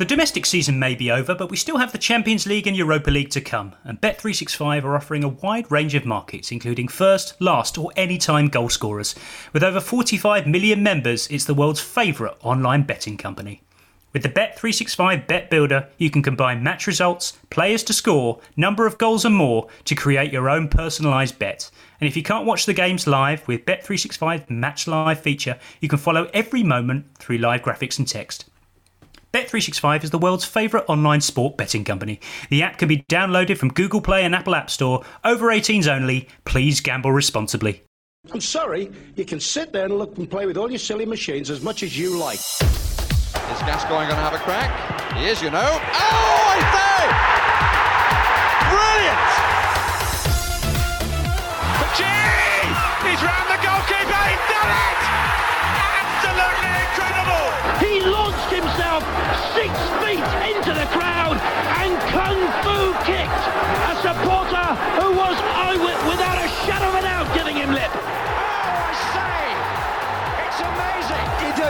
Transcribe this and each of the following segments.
The domestic season may be over, but we still have the Champions League and Europa League to come, and Bet365 are offering a wide range of markets, including first, last, or anytime goal scorers. With over 45 million members, it's the world's favourite online betting company. With the Bet365 Bet Builder, you can combine match results, players to score, number of goals, and more to create your own personalised bet. And if you can't watch the games live with Bet365 Match Live feature, you can follow every moment through live graphics and text. Bet365 is the world's favourite online sport betting company. The app can be downloaded from Google Play and Apple App Store. Over 18s only. Please gamble responsibly. I'm sorry, you can sit there and look and play with all your silly machines as much as you like. Is Gascoigne going to have a crack? He is, you know. Oh, I say!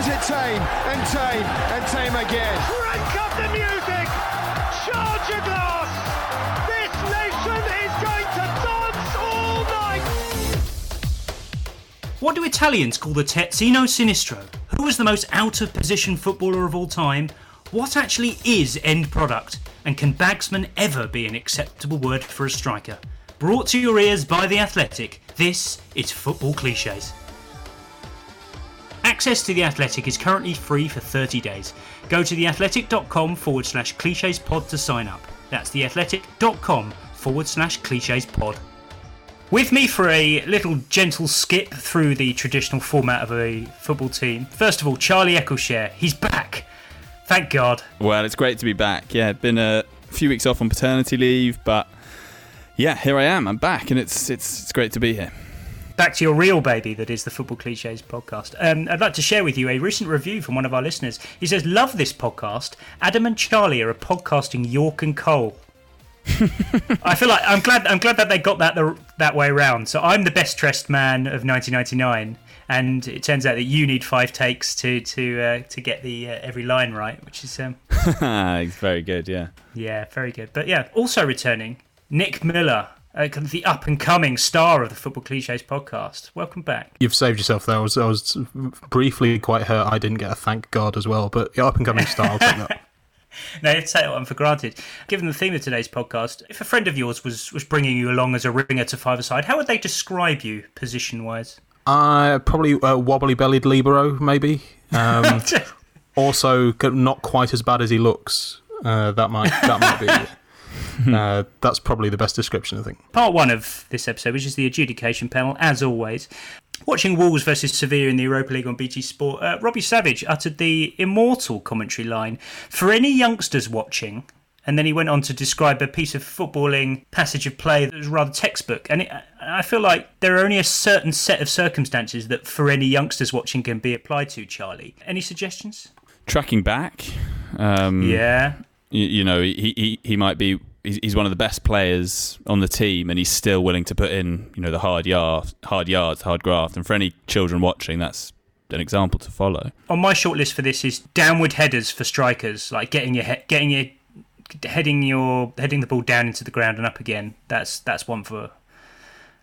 Does it tame and tame and tame again. Crank up the music! Charge your glass! This nation is going to dance all night! What do Italians call the terzino sinistro? Who was the most out of position footballer of all time? What actually is end product? And can bagsman ever be an acceptable word for a striker? Brought to your ears by The Athletic, this is Football Cliches. Access to The Athletic is currently free for 30 days. Go to theathletic.com forward slash cliches pod to sign up. That's theathletic.com forward slash cliches pod. With me for a little gentle skip through the traditional format of a football team. First of all, Charlie Eccleshare. He's back. Thank God. Well, it's great to be back. Yeah, been a few weeks off on paternity leave, but yeah, here I am. I'm back, and it's it's it's great to be here. Back to your real baby, that is the Football Cliches podcast. Um, I'd like to share with you a recent review from one of our listeners. He says, Love this podcast. Adam and Charlie are a podcasting Yorke and Cole. I feel like I'm glad I'm glad that they got that the, that way round. So I'm the best dressed man of 1999, and it turns out that you need five takes to to uh, to get the uh, every line right, which is um, it's very good. Yeah. yeah, very good. But yeah, also returning Nick Miller, uh, the up and coming star of the Football Cliches podcast. Welcome back. You've saved yourself there. I was, I was briefly quite hurt I didn't get a thank God as well, but up and coming star, I'll take that. No, you have to take that one for granted. Given the theme of today's podcast, if a friend of yours was, was bringing you along as a ringer to five aside, how would they describe you position wise? Uh, probably a wobbly bellied Libero, maybe. Um, also, not quite as bad as he looks. Uh, that might that might be. Uh, that's probably the best description, I think. Part one of this episode, which is the adjudication panel, as always. Watching Wolves versus Sevilla in the Europa League on BT Sport, uh, Robbie Savage uttered the immortal commentary line For any youngsters watching, and then he went on to describe a piece of footballing passage of play that was rather textbook. And it, I feel like there are only a certain set of circumstances that for any youngsters watching can be applied to, Charlie. Any suggestions? Tracking back. Um, Yeah. you, you know, he, he he might be. He's one of the best players on the team, and he's still willing to put in, you know, the hard yard, hard yards, hard graft. And for any children watching, that's an example to follow. on my shortlist for this is downward headers for strikers, like getting your he- getting your heading your heading the ball down into the ground and up again. That's that's one for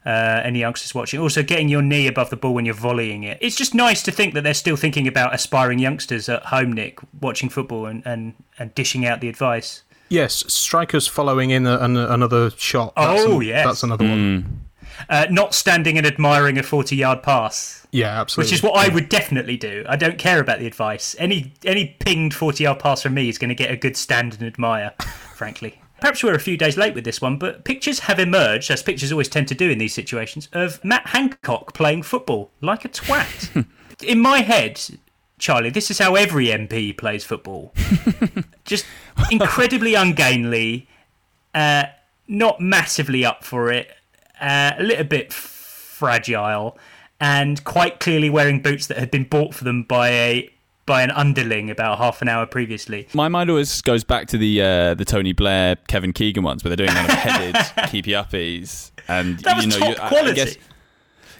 uh, any youngsters watching. Also, getting your knee above the ball when you're volleying it. It's just nice to think that they're still thinking about aspiring youngsters at home, Nick, watching football and, and, and dishing out the advice. Yes, strikers following in a, an, another shot. Oh, an- yes. That's another one. Uh, not standing and admiring a 40 yard pass. Yeah, absolutely. Which is what I would definitely do. I don't care about the advice. Any any pinged 40 yard pass from me is going to get a good stand and admire, frankly. Perhaps we're a few days late with this one, but pictures have emerged, as pictures always tend to do in these situations, of Matt Hancock playing football like a twat. in my head, Charlie, this is how every MP plays football. Just incredibly ungainly, uh, not massively up for it, uh, a little bit fragile, and quite clearly wearing boots that had been bought for them by a by an underling about half an hour previously. My mind always goes back to the uh, the Tony Blair, Kevin Keegan ones, where they're doing kind of headed keepy uppies, and That was you know, top you, I- I quality. guess-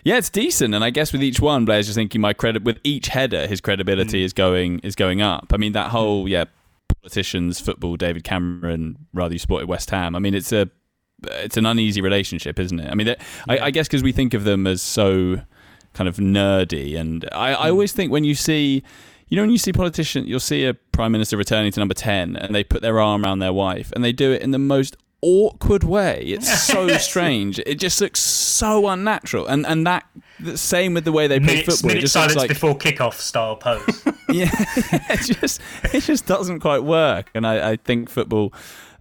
yeah, it's decent, and I guess with each one, Blair's just thinking my credit with each header, his credibility mm. is going is going up. I mean, that mm. whole yeah politicians football David Cameron rather you supported West Ham. I mean, it's a it's an uneasy relationship, isn't it? I mean, I, I guess because we think of them as so kind of nerdy, and I, I mm. always think when you see. You know, when you see politicians, you'll see a prime minister returning to number 10 and they put their arm around their wife and they do it in the most awkward way. It's so strange. It just looks so unnatural. And and that the same with the way they play Minutes, football. It just silence like before kickoff style pose. yeah, it just it just doesn't quite work. And I, I think football.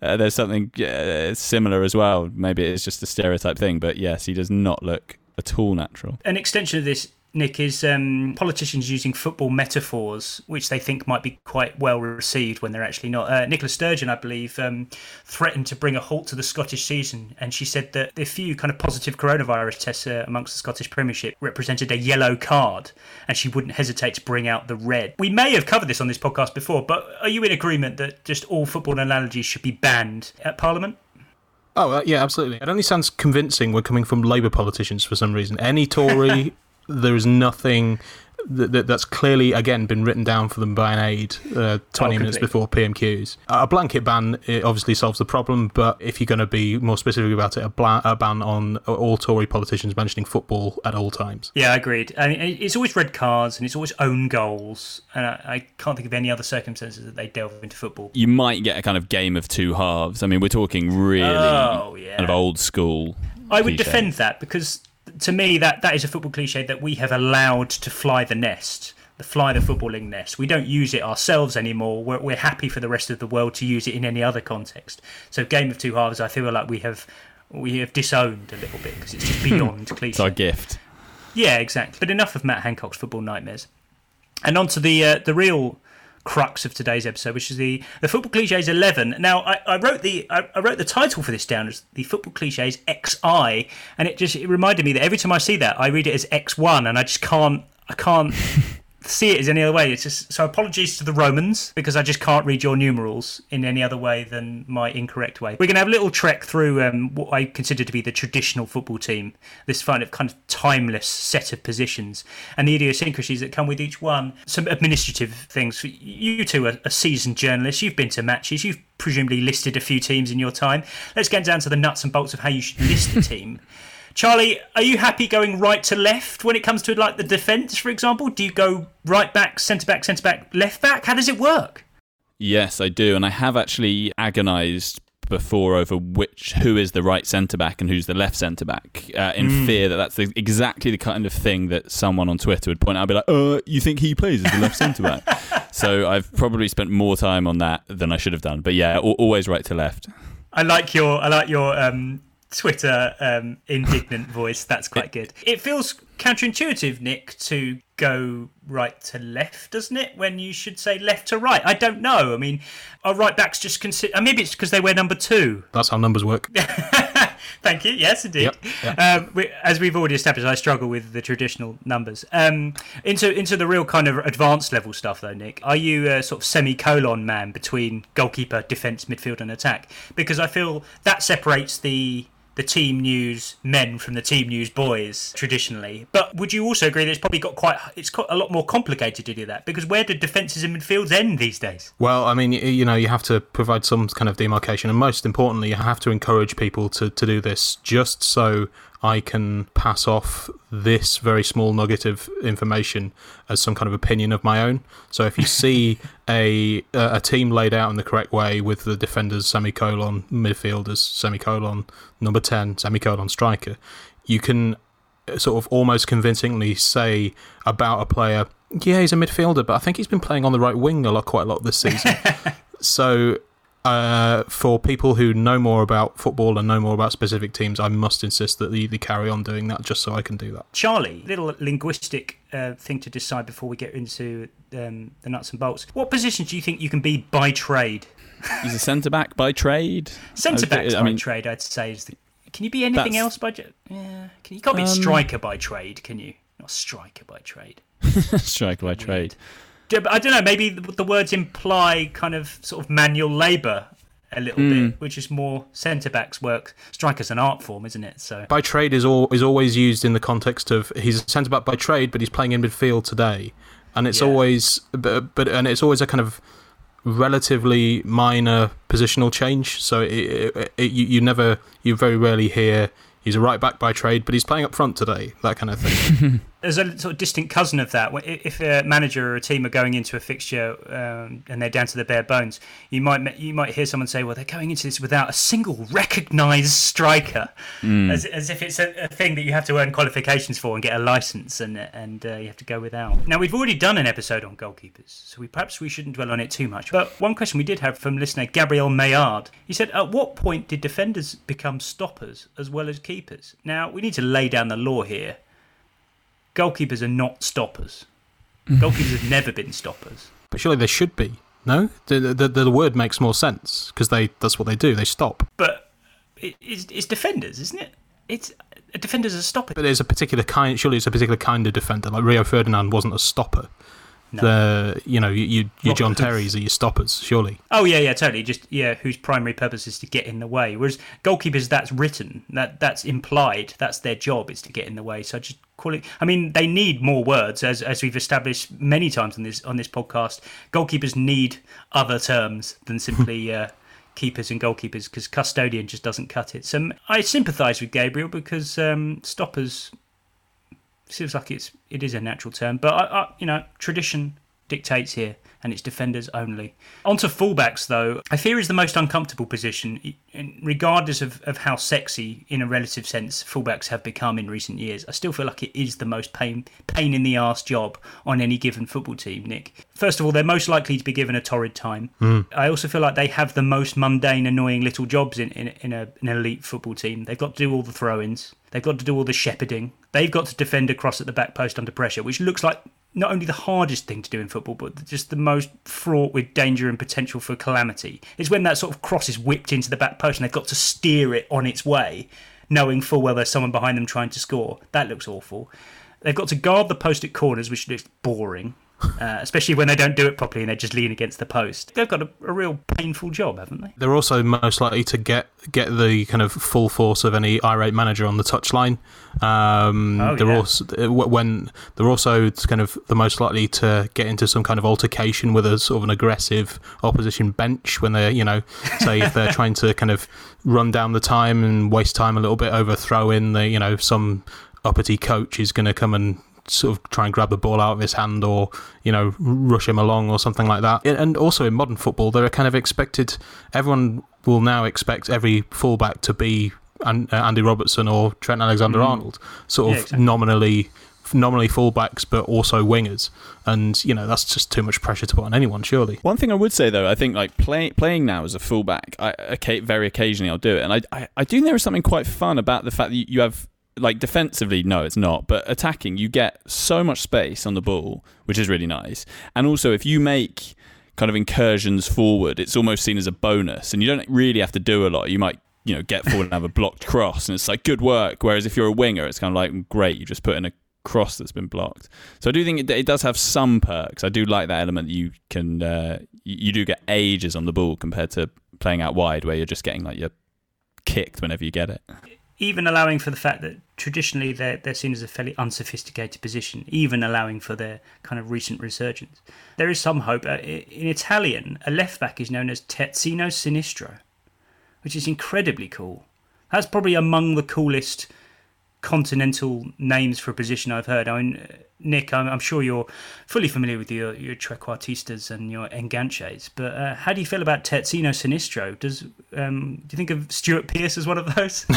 Uh, there's something uh, similar as well. Maybe it's just a stereotype thing, but yes, he does not look at all natural. An extension of this, Nick, is um, politicians using football metaphors, which they think might be quite well received when they're actually not. Uh, Nicola Sturgeon, I believe, um, threatened to bring a halt to the Scottish season, and she said that the few kind of positive coronavirus tests uh, amongst the Scottish Premiership represented a yellow card, and she wouldn't hesitate to bring out the red. We may have covered this on this podcast before, but are you in agreement that just all football analogies should be banned at Parliament? Oh, uh, yeah, absolutely. It only sounds convincing when coming from Labour politicians for some reason. Any Tory, there is nothing that, that, that's clearly, again, been written down for them by an aide uh, 20 Oh, minutes before PMQs. A blanket ban it obviously solves the problem, but if you're going to be more specific about it, a, bla- a ban on all Tory politicians mentioning football at all times. Yeah, agreed. I mean, it's always red cards and it's always own goals, and I, I can't think of any other circumstances that they delve into football. You might get a kind of game of two halves. I mean, we're talking really Oh, yeah. kind of old school. I would cliche. defend that because to me that that is a football cliche that we have allowed to fly the nest. The fly the footballing nest. We don't use it ourselves anymore. We're, we're happy for the rest of the world to use it in any other context. So, game of two halves, I feel like we have we have disowned a little bit because it's just beyond cliche. It's our gift. Yeah, exactly. But enough of Matt Hancock's football nightmares. And on to the uh, the real crux of today's episode, which is the the football cliches eleven. Now, I, I wrote the I, I wrote the title for this down as the football cliches XI, and it just it reminded me that every time I see that, I read it as X one, and I just can't I can't. See it as any other way. It's just so. Apologies to the Romans because I just can't read your numerals in any other way than my incorrect way. We're going to have a little trek through um, what I consider to be the traditional football team. This kind of kind of timeless set of positions and the idiosyncrasies that come with each one. Some administrative things. You two are, are seasoned journalists. You've been to matches. You've presumably listed a few teams in your time. Let's get down to the nuts and bolts of how you should list a team. Charlie, are you happy going right to left when it comes to like the defence, for example? Do you go right back, centre back, centre back, left back? How does it work? Yes, I do, and I have actually agonised before over which who is the right centre back and who's the left centre back, uh, in Hmm. fear that that's the, exactly the kind of thing that someone on Twitter would point out. I'd be like, "Uh, you think he plays as the left centre back?" So I've probably spent more time on that than I should have done. But yeah, always right to left. I like your I like your um, Twitter um, indignant voice. That's quite good. It feels counterintuitive, Nick, to go right to left, doesn't it? When you should say left to right. I don't know. I mean, are right backs just consider? Maybe it's because they wear number two. That's how numbers work. Thank you. Yes, indeed. Yep, Um, we, as we've already established, I struggle with the traditional numbers. Um, into into the real kind of advanced level stuff, though, Nick. Are you a sort of semicolon man between goalkeeper, defence, midfield, and attack? Because I feel that separates the the team news men from the team news boys traditionally. But would you also agree that it's probably got quite it's got a lot more complicated to do that? Because where do defences and midfields end these days? Well, I mean, you know, you have to provide some kind of demarcation, and most importantly, you have to encourage people to, to do this just so I can pass off this very small nugget of information as some kind of opinion of my own. So if you see a a team laid out in the correct way with the defenders semicolon, midfielders semicolon, number ten semicolon striker, you can uh, sort of almost convincingly say about a player, yeah, he's a midfielder, but I think he's been playing on the right wing a lot, quite a lot this season. so, uh, for people who know more about football and know more about specific teams, I must insist that they, they carry on doing that just so I can do that. Charlie, little linguistic uh, thing to decide before we get into um, the nuts and bolts. What positions do you think you can be by trade? He's a centre back by trade. Centre back by mean, trade, I'd say. Is the, can you be anything else by? tra- Yeah, can, you can't be a Um, striker by trade, can you? Not striker by trade. striker by trade. Yeah, but I don't know. Maybe the, the words imply kind of sort of manual labour a little Hmm. bit, which is more centre backs work. Striker's an art form, isn't it? So By trade is all is always used in the context of he's a centre back by trade, but he's playing in midfield today, and it's Yeah. always but, but and it's always a kind of relatively minor positional change. So it, it, it, you, you never, you very rarely hear he's a right back by trade, but he's playing up front today, that kind of thing. There's a sort of distant cousin of that. If a manager or a team are going into a fixture um, and they're down to the bare bones, you might you might hear someone say, "Well, they're going into this without a single recognised striker," mm. as, as if it's a, a, thing that you have to earn qualifications for and get a license, and and uh, you have to go without. Now, we've already done an episode on goalkeepers, so we perhaps we shouldn't dwell on it too much. But one question we did have from listener Gabriel Maillard, he said, "At what point did defenders become stoppers as well as keepers?" Now, we need to lay down the law here goalkeepers are not stoppers. Mm. goalkeepers have never been stoppers. But surely they should be. No, the the, the word makes more sense because they that's what they do. They stop. But it's, it's defenders, isn't it? It's defenders are stoppers. But there's a particular kind. Surely it's a particular kind of defender. Like Rio Ferdinand wasn't a stopper. No. The you know you, you John Terry's are your stoppers surely. Oh yeah yeah totally just yeah whose primary purpose is to get in the way. Whereas goalkeepers that's written that that's implied that's their job is to get in the way. So I just call it. I mean they need more words as as we've established many times on this on this podcast. Goalkeepers need other terms than simply. uh, keepers and goalkeepers because custodian just doesn't cut it. So I sympathise with Gabriel because um, stoppers seems like it's it is a natural term, but I, I, you know tradition dictates here, and it's defenders only. Onto fullbacks, though, I fear is the most uncomfortable position, regardless of, of how sexy, in a relative sense, fullbacks have become in recent years. I still feel like it is the most pain pain in the ass job on any given football team. Nick, first of all, they're most likely to be given a torrid time. Mm. I also feel like they have the most mundane, annoying little jobs in in, in a, an elite football team. They've got to do all the throw-ins. They've got to do all the shepherding. They've got to defend across at the back post under pressure, which looks like not only the hardest thing to do in football, but just the most fraught with danger and potential for calamity. It's when that sort of cross is whipped into the back post and they've got to steer it on its way, knowing full well there's someone behind them trying to score. That looks awful. They've got to guard the post at corners, which looks boring uh, especially when they don't do it properly and they just lean against the post. They've got a, a, real painful job, haven't they? They're also most likely to get get the kind of full force of any irate manager on the touchline. Um, oh, they're yeah. also when they're also kind of the most likely to get into some kind of altercation with a sort of an aggressive opposition bench when they're you know say if they're trying to kind of run down the time and waste time a little bit over throw in the you know some uppity coach is going to come and sort of try and grab the ball out of his hand or, you know, rush him along or something like that. And also in modern football, they're kind of expected, everyone will now expect every fullback to be uh, Andy Robertson or Trent Alexander Arnold, mm. sort of yeah, exactly. nominally nominally fullbacks but also wingers and you know that's just too much pressure to put on anyone surely one thing i would say though i think like play, playing now as a fullback I, okay, very occasionally i'll do it and I, I, I do think there is something quite fun about the fact that you have like defensively, no, it's not. But attacking, you get so much space on the ball, which is really nice. And also, if you make kind of incursions forward, it's almost seen as a bonus, and you don't really have to do a lot. You might, you know, get forward and have a blocked cross, and it's like good work. Whereas if you're a winger, it's kind of like great, you just put in a cross that's been blocked. So I do think it, it does have some perks. I do like that element. That you can, uh, you, do get ages on the ball compared to playing out wide, where you're just getting like you're kicked whenever you get it even allowing for the fact that traditionally they're, they're seen as a fairly unsophisticated position, even allowing for their kind of recent resurgence, there is some hope. Uh, in Italian, a left back is known as terzino sinistro, which is incredibly cool. That's probably among the coolest continental names for a position I've heard. I mean, Nick, I'm, I'm sure you're fully familiar with your, your trequartistas and your enganches, but uh, how do you feel about Terzino Sinistro? Does um, do you think of Stuart Pearce as one of those?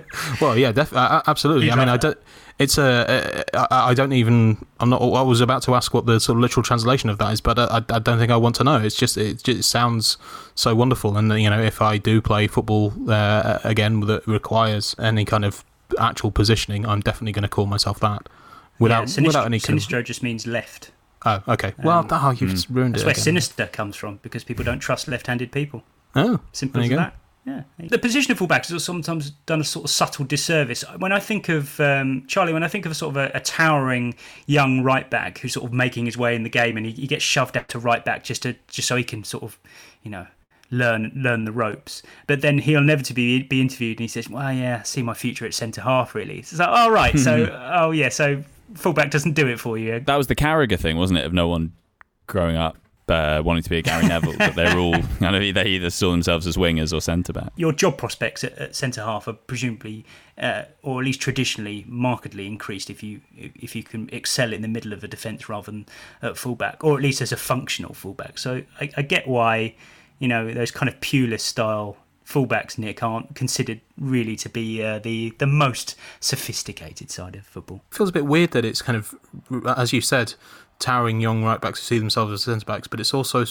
well, yeah, def- uh, absolutely. I mean, I don't. It's a. Uh, I, I don't even. I'm not. I was about to ask what the sort of literal translation of that is, but I, I don't think I want to know. It's just. It just sounds so wonderful, and you know, if I do play football uh, again that requires any kind of actual positioning, I'm definitely going to call myself that without yeah, sinistro, without any. Sinistro just means left. Oh, okay. Well, um, oh, you've mm. ruined that's it. That's where sinister comes from because people don't trust left-handed people. Oh, simple as go. that. Yeah. The position of fullbacks has sometimes done a sort of subtle disservice. When I think of um, Charlie, when I think of a sort of a, a, towering young right back who's sort of making his way in the game, and he, he gets shoved out to right back just to just so he can sort of, you know, learn learn the ropes. But then he'll inevitably be, be interviewed, and he says, "Well, yeah, I see my future at centre half, really." So it's like, "Oh, right, so oh yeah, so fullback doesn't do it for you." That was the Carragher thing, wasn't it? Of no one growing up uh, wanting to be a Gary Neville, but they're all kind of they either saw themselves as wingers or centre back. Your job prospects at, at centre half are presumably, uh, or at least traditionally, markedly increased if you if you can excel in the middle of a defence rather than at fullback, or at least as a functional fullback. So I, I get why you know those kind of Pulis style fullbacks, Nick, aren't considered really to be uh, the the most sophisticated side of football. It feels a bit weird that it's kind of, as you said, towering young right backs who see themselves as centre backs, but it's also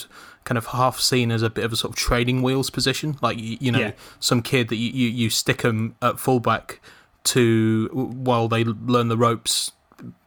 kind of half seen as a bit of a sort of trading wheels position. Like you, you know, Yeah. some kid that you, you, you stick them at fullback to while they learn the ropes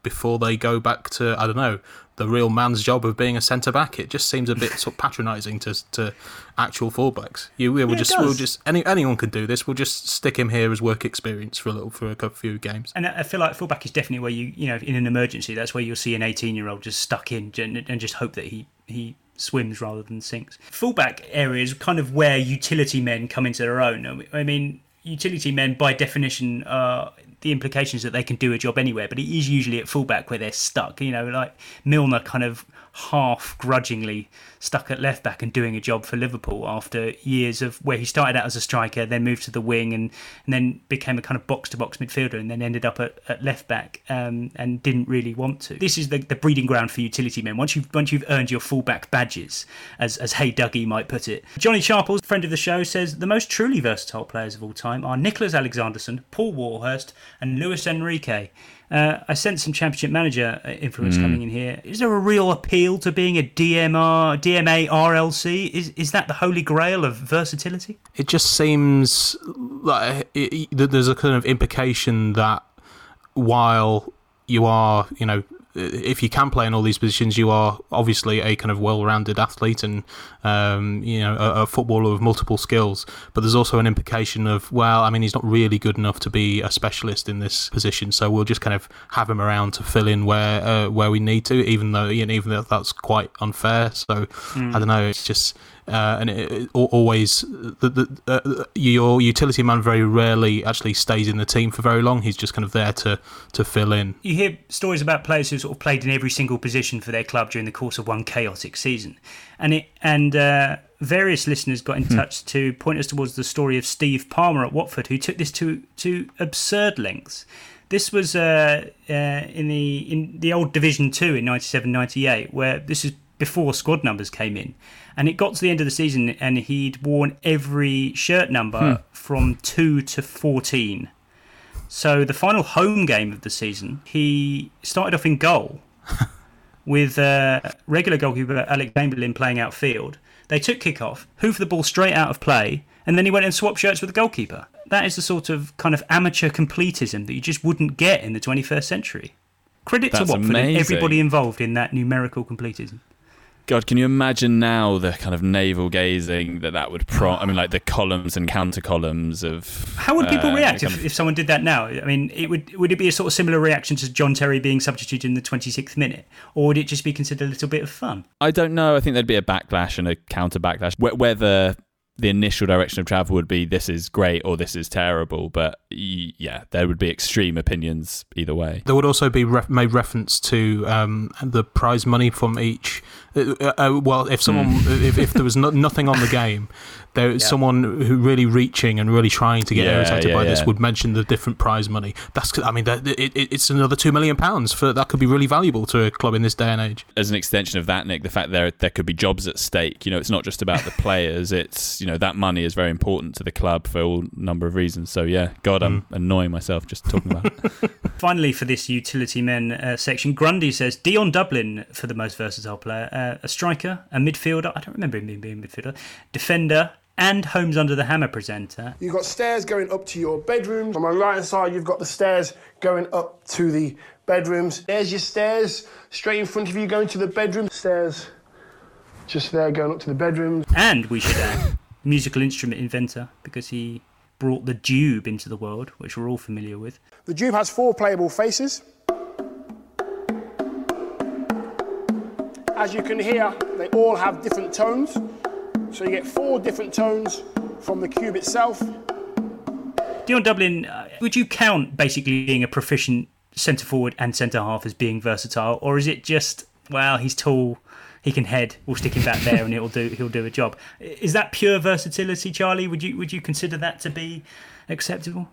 before they go back to I don't know the real man's job of being a centre back. It just seems a bit sort of patronising to to actual fullbacks. You we will Yeah, just we'll just any anyone can do this. We'll just stick him here as work experience for a little for a couple few games. And I feel like fullback is definitely where you, you know, in an emergency, that's where you'll see an 18 year old just stuck in and, and just hope that he, he swims rather than sinks. Fullback area is kind of where utility men come into their own. I mean, utility men, by definition, are the implications that they can do a job anywhere, but it is usually at fullback where they're stuck. You know, like Milner kind of half grudgingly stuck at left back and doing a job for Liverpool after years of where he started out as a striker, then moved to the wing, and, and then became a kind of box to box midfielder, and then ended up at, at left back um, and didn't really want to. This is the, the breeding ground for utility men. Once you've once you've earned your fullback badges, as as Hey Duggee might put it. Johnny Sharples, friend of the show, says the most truly versatile players of all time are Niclas Alexandersson, Paul Warhurst, and Luis Enrique. Uh, I sense some Championship Manager uh, influence coming in here. Is there a real appeal to being a DMR, DMA RLC? Is is that the holy grail of versatility? it just seems like it, it- there's a kind of implication that while you are, you know, if you can play in all these positions, you are obviously a kind of well-rounded athlete and um, you know a, a footballer with multiple skills. But there's also an implication of well, I mean, he's not really good enough to be a specialist in this position, so we'll just kind of have him around to fill in where uh, where we need to, even though you know, even though that's quite unfair. So I don't know, it's just. Uh, and it, it, always, the, the, uh, your utility man very rarely actually stays in the team for very long. He's just kind of there to, to fill in. You hear stories about players who sort of played in every single position for their club during the course of one chaotic season, and it and uh, various listeners got in touch to point us towards the story of Steve Palmer at Watford, who took this to to absurd lengths. This was uh, uh, in the in the old Division Two in 97-98, where this is before squad numbers came in, and it got to the end of the season, and he'd worn every shirt number from two to fourteen. So the final home game of the season, he started off in goal with uh, regular goalkeeper Alex Chamberlain playing outfield. They took kickoff, hoofed the ball straight out of play, and then he went and swapped shirts with the goalkeeper. That is the sort of kind of amateur completism that you just wouldn't get in the 21st century. Credit That's to Watford and everybody involved in that numerical completism. God, can you imagine now the kind of navel gazing that that would prompt? I mean, like the columns and counter columns of. How would people uh, react if, of- if someone did that now? I mean, it would would it be a sort of similar reaction to John Terry being substituted in the 26th minute, or would it just be considered a little bit of fun? I don't know. I think there'd be a backlash and a counter backlash. Wh- Whether the initial direction of travel would be this is great or this is terrible, but yeah, there would be extreme opinions either way. There would also be ref- made reference to um, the prize money from each. Uh, uh, well, if someone, if, if there was no, nothing on the game, there someone who really reaching and really trying to get Yeah, irritated yeah, by this would mention the different prize money. That's, I mean, that, it, it, it's another two million pounds for that could be really valuable to a club in this day and age. As an extension of that, Nick, the fact there there could be jobs at stake. You know, it's not just about the players. It's you know that money is very important to the club for all number of reasons. So yeah, God, I'm annoying myself just talking about it. Finally, for this utility men uh, section, Grundy says Dion Dublin for the most versatile player, uh, a striker, a midfielder. I don't remember him being, a midfielder, defender, and Homes under the hammer presenter. You've got stairs going up to your bedrooms. On my right hand side, you've got the stairs going up to the bedrooms. There's your stairs straight in front of you going to the bedroom. Stairs just there going up to the bedrooms. And we should add, musical instrument inventor because he brought the dube into the world, which we're all familiar with. The Dube has four playable faces. As you can hear, they all have different tones. So you get four different tones from the cube itself. Dion Dublin, uh, would you count basically being a proficient centre forward and centre half as being versatile, or is it just well, he's tall, he can head. We'll stick him back there, and he'll do he'll do a job. Is that pure versatility, Charlie? Would you would you consider that to be acceptable?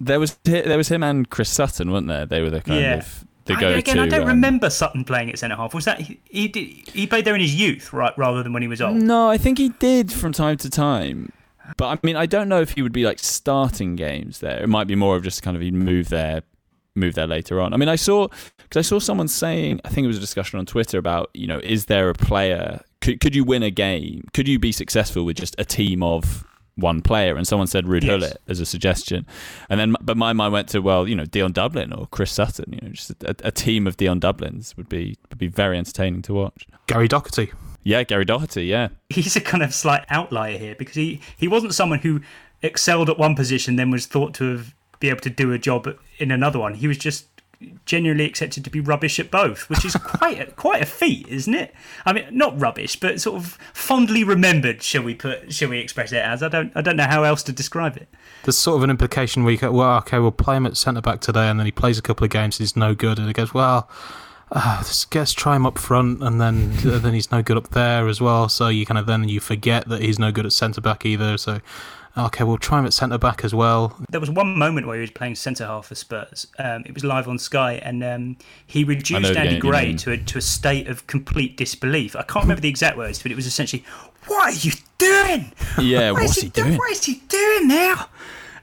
There was there was him and Chris Sutton, weren't there? They were the kind Yeah. of I- go-to. Again, I don't um, remember Sutton playing at centre half. Was that he, he did he played there in his youth, right, rather than when he was old? No, I think he did from time to time. But I mean, I don't know if he would be like starting games there. It might be more of just kind of he'd move there, move there later on. I mean, I saw because I saw someone saying, I think it was a discussion on Twitter about, you know, is there a player? Could could you win a game? Could you be successful with just a team of one player? And someone said Ruud Yes. Gullit as a suggestion, and then but my mind went to well, you know, Dion Dublin or Chris Sutton. You know, just a, a team of Dion Dublins would be would be very entertaining to watch. Gary Doherty. Yeah, Gary Doherty. Yeah. He's a kind of slight outlier here because he, he wasn't someone who excelled at one position, then was thought to have be able to do a job in another one. He was just genuinely accepted to be rubbish at both, which is quite a, quite a feat, isn't it? I mean, not rubbish, but sort of fondly remembered. Shall we put? Shall we express it as? I don't I don't know how else to describe it. There's sort of an implication where you go, well, okay, we'll play him at centre back today, and then he plays a couple of games, he's no good, and he goes, well, uh, let's, let's try him up front, and then uh, then he's no good up there as well. So you kind of then you forget that he's no good at centre back either. So okay, we'll try him at centre back as well. There was one moment where he was playing centre half for Spurs. Um, it was live on Sky, and um, he reduced Andy Gray to a, to a state of complete disbelief. I can't remember the exact words, but it was essentially, "What are you doing? Yeah, What is what's he do- doing? What is he doing now?"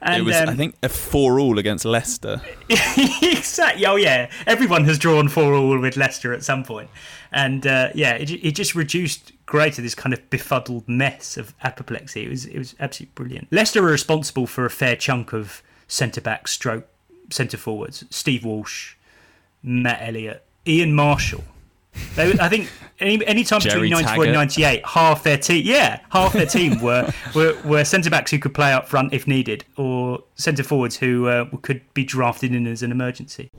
And it was, um, I think, a four-all against Leicester. exactly. Oh yeah, everyone has drawn four all with Leicester at some point, and uh, yeah, it, it just reduced To this kind of befuddled mess of apoplexy. It was it was absolutely brilliant. Leicester were responsible for a fair chunk of centre back, stroke centre forwards. Steve Walsh, Matt Elliott, Ian Marshall. They, I think any any time between 94 and Taggart. 98, half their team, yeah, half their team were were, were centre backs who could play up front if needed, or centre forwards who uh, could be drafted in as an emergency.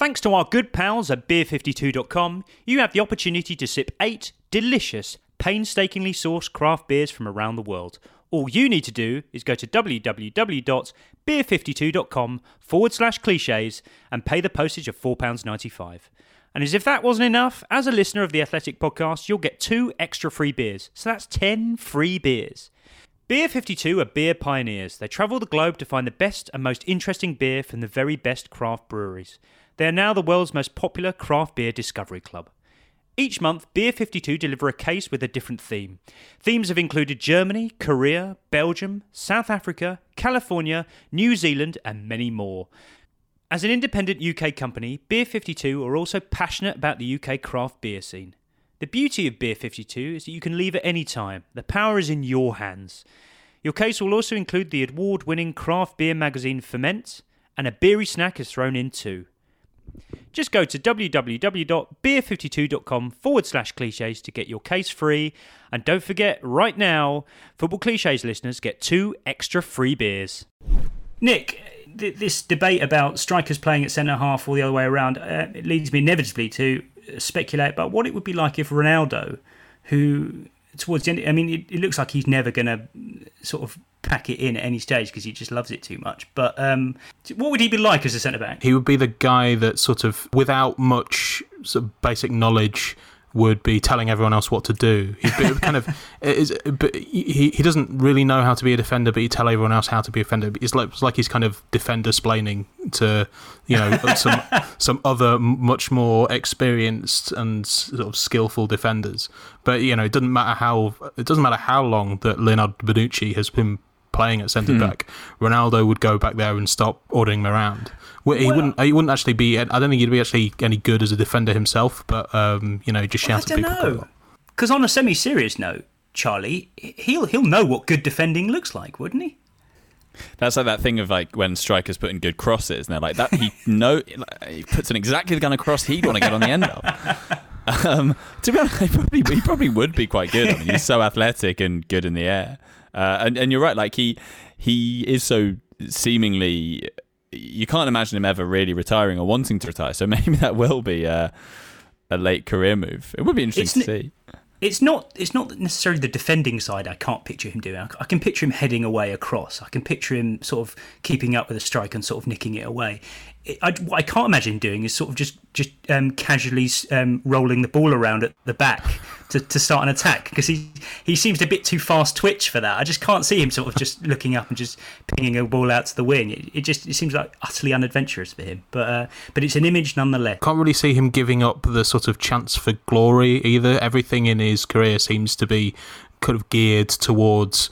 Thanks to our good pals at beer52.com, you have the opportunity to sip eight delicious, painstakingly sourced craft beers from around the world. All you need to do is go to www.beer52.com forward slash cliches and pay the postage of £4.95. And as if that wasn't enough, as a listener of the Athletic Podcast, you'll get two extra free beers. So that's 10 free beers. Beer 52 are beer pioneers. They travel the globe to find the best and most interesting beer from the very best craft breweries. They are now the world's most popular craft beer discovery club. Each month, Beer 52 deliver a case with a different theme. Themes have included Germany, Korea, Belgium, South Africa, California, New Zealand, and many more. As an independent UK company, Beer 52 are also passionate about the UK craft beer scene. The beauty of Beer 52 is that you can leave at any time. The power is in your hands. Your case will also include the award winning craft beer magazine Ferment, and a beery snack is thrown in too. Just go to www.beer52.com forward slash cliches to get your case free. And don't forget, right now, Football Cliches listeners get two extra free beers. Nick, th- this debate about strikers playing at centre half or the other way around, uh, it leads me inevitably to speculate about what it would be like if Ronaldo, who towards the end, I mean, it, it looks like he's never going to sort of pack it in at any stage because he just loves it too much. But um, what would he be like as a centre back? He would be the guy that sort of, without much sort of basic knowledge, would be telling everyone else what to do. He'd be kind of, is, but he he doesn't really know how to be a defender, but he tell everyone else how to be a defender. It's like it's like he's kind of defender splaining to you know some some other much more experienced and sort of skillful defenders. But you know, it doesn't matter how it doesn't matter how long that Leonardo Bonucci has been playing at centre back. Ronaldo would go back there and stop ordering him around. Well, he wouldn't. He wouldn't actually be. I don't think he'd be actually any good as a defender himself. But um, you know, just I shouting don't people. know. Because on a semi-serious note, Charlie, he'll he'll know what good defending looks like, wouldn't he? That's like that thing of like when strikers put in good crosses, and they're like that. He know he puts in exactly the kind of cross he'd want to get on the end of. Um, to be honest, he probably, he probably would be quite good. I mean, he's so athletic and good in the air. Uh, and, and you're right, like he he is so seemingly. You can't imagine him ever really retiring or wanting to retire. So maybe that will be a, a late career move. It would be interesting It's to n- see. it's not it's not necessarily the defending side I can't picture him doing. I, I can picture him heading away across. I can picture him sort of keeping up with a strike and sort of nicking it away. I, what I can't imagine doing is sort of just just um, casually um, rolling the ball around at the back to, to start an attack because he he seems a bit too fast twitch for that. I just can't see him sort of just looking up and just pinging a ball out to the wing. It, it just it seems like utterly unadventurous for him. But uh, but it's an image nonetheless. Can't really see him giving up the sort of chance for glory either. Everything in his career seems to be kind of geared towards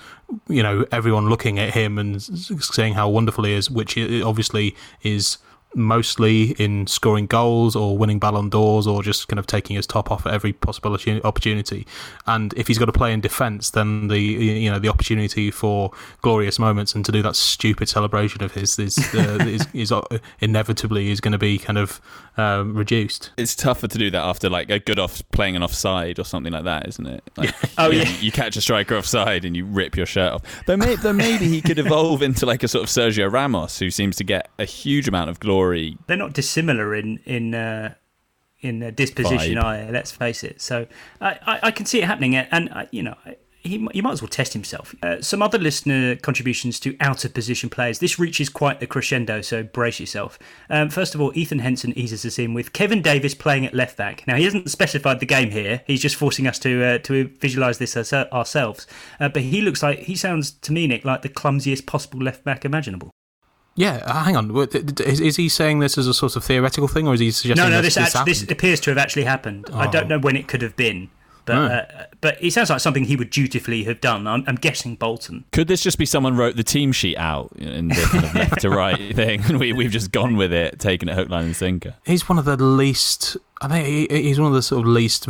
you know everyone looking at him and saying how wonderful he is, which obviously is mostly in scoring goals or winning Ballon d'Ors or just kind of taking his top off at every possible opportunity. And if he's got to play in defence, then the you know the opportunity for glorious moments and to do that stupid celebration of his is uh, is, is, uh, inevitably is going to be kind of um, reduced. It's tougher to do that after like a good off playing an offside or something like that, isn't it? Like, oh yeah, you, you, catch a striker offside and you rip your shirt off. Though, may, though maybe he could evolve into like a sort of Sergio Ramos, who seems to get a huge amount of glory. They're not dissimilar in in. Uh in disposition, I let's face it. So I, I, I, can see it happening, and uh, you know, he, he might as well test himself. Uh, some other listener contributions to out of position players. This reaches quite the crescendo, so brace yourself. Um, first of all, Ethan Henson eases us in with Kevin Davies playing at left back. Now he hasn't specified the game here. He's just forcing us to uh, to visualise this ourselves. Uh, but he looks like he sounds to me, Nick, like the clumsiest possible left back imaginable. Yeah, uh, hang on. Is, is he saying this as a sort of theoretical thing, or is he suggesting? No, no. This, this, actually, this appears to have actually happened. Oh. I don't oh. know when it could have been. But oh. uh, but it sounds like something he would dutifully have done. I'm, I'm, guessing Bolton. Could this just be someone wrote the team sheet out in the kind of left to right thing, and we we've just gone with it, taken it hook, line, and sinker? He's one of the least. I think he's one of the sort of least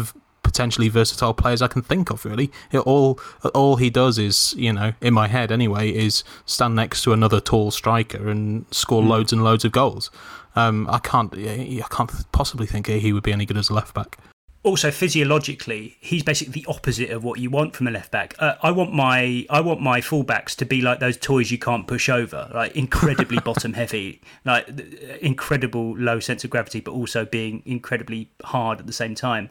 potentially versatile players I can think of. Really, it, all all he does is, you know, in my head anyway, is stand next to another tall striker and score mm. loads and loads of goals. Um, I can't, I can't possibly think he would be any good as a left back also physiologically, he's basically the opposite of what you want from a left back. Uh, I want my I want my fullbacks to be like those toys you can't push over, like incredibly bottom heavy, like incredible low sense of gravity, but also being incredibly hard at the same time.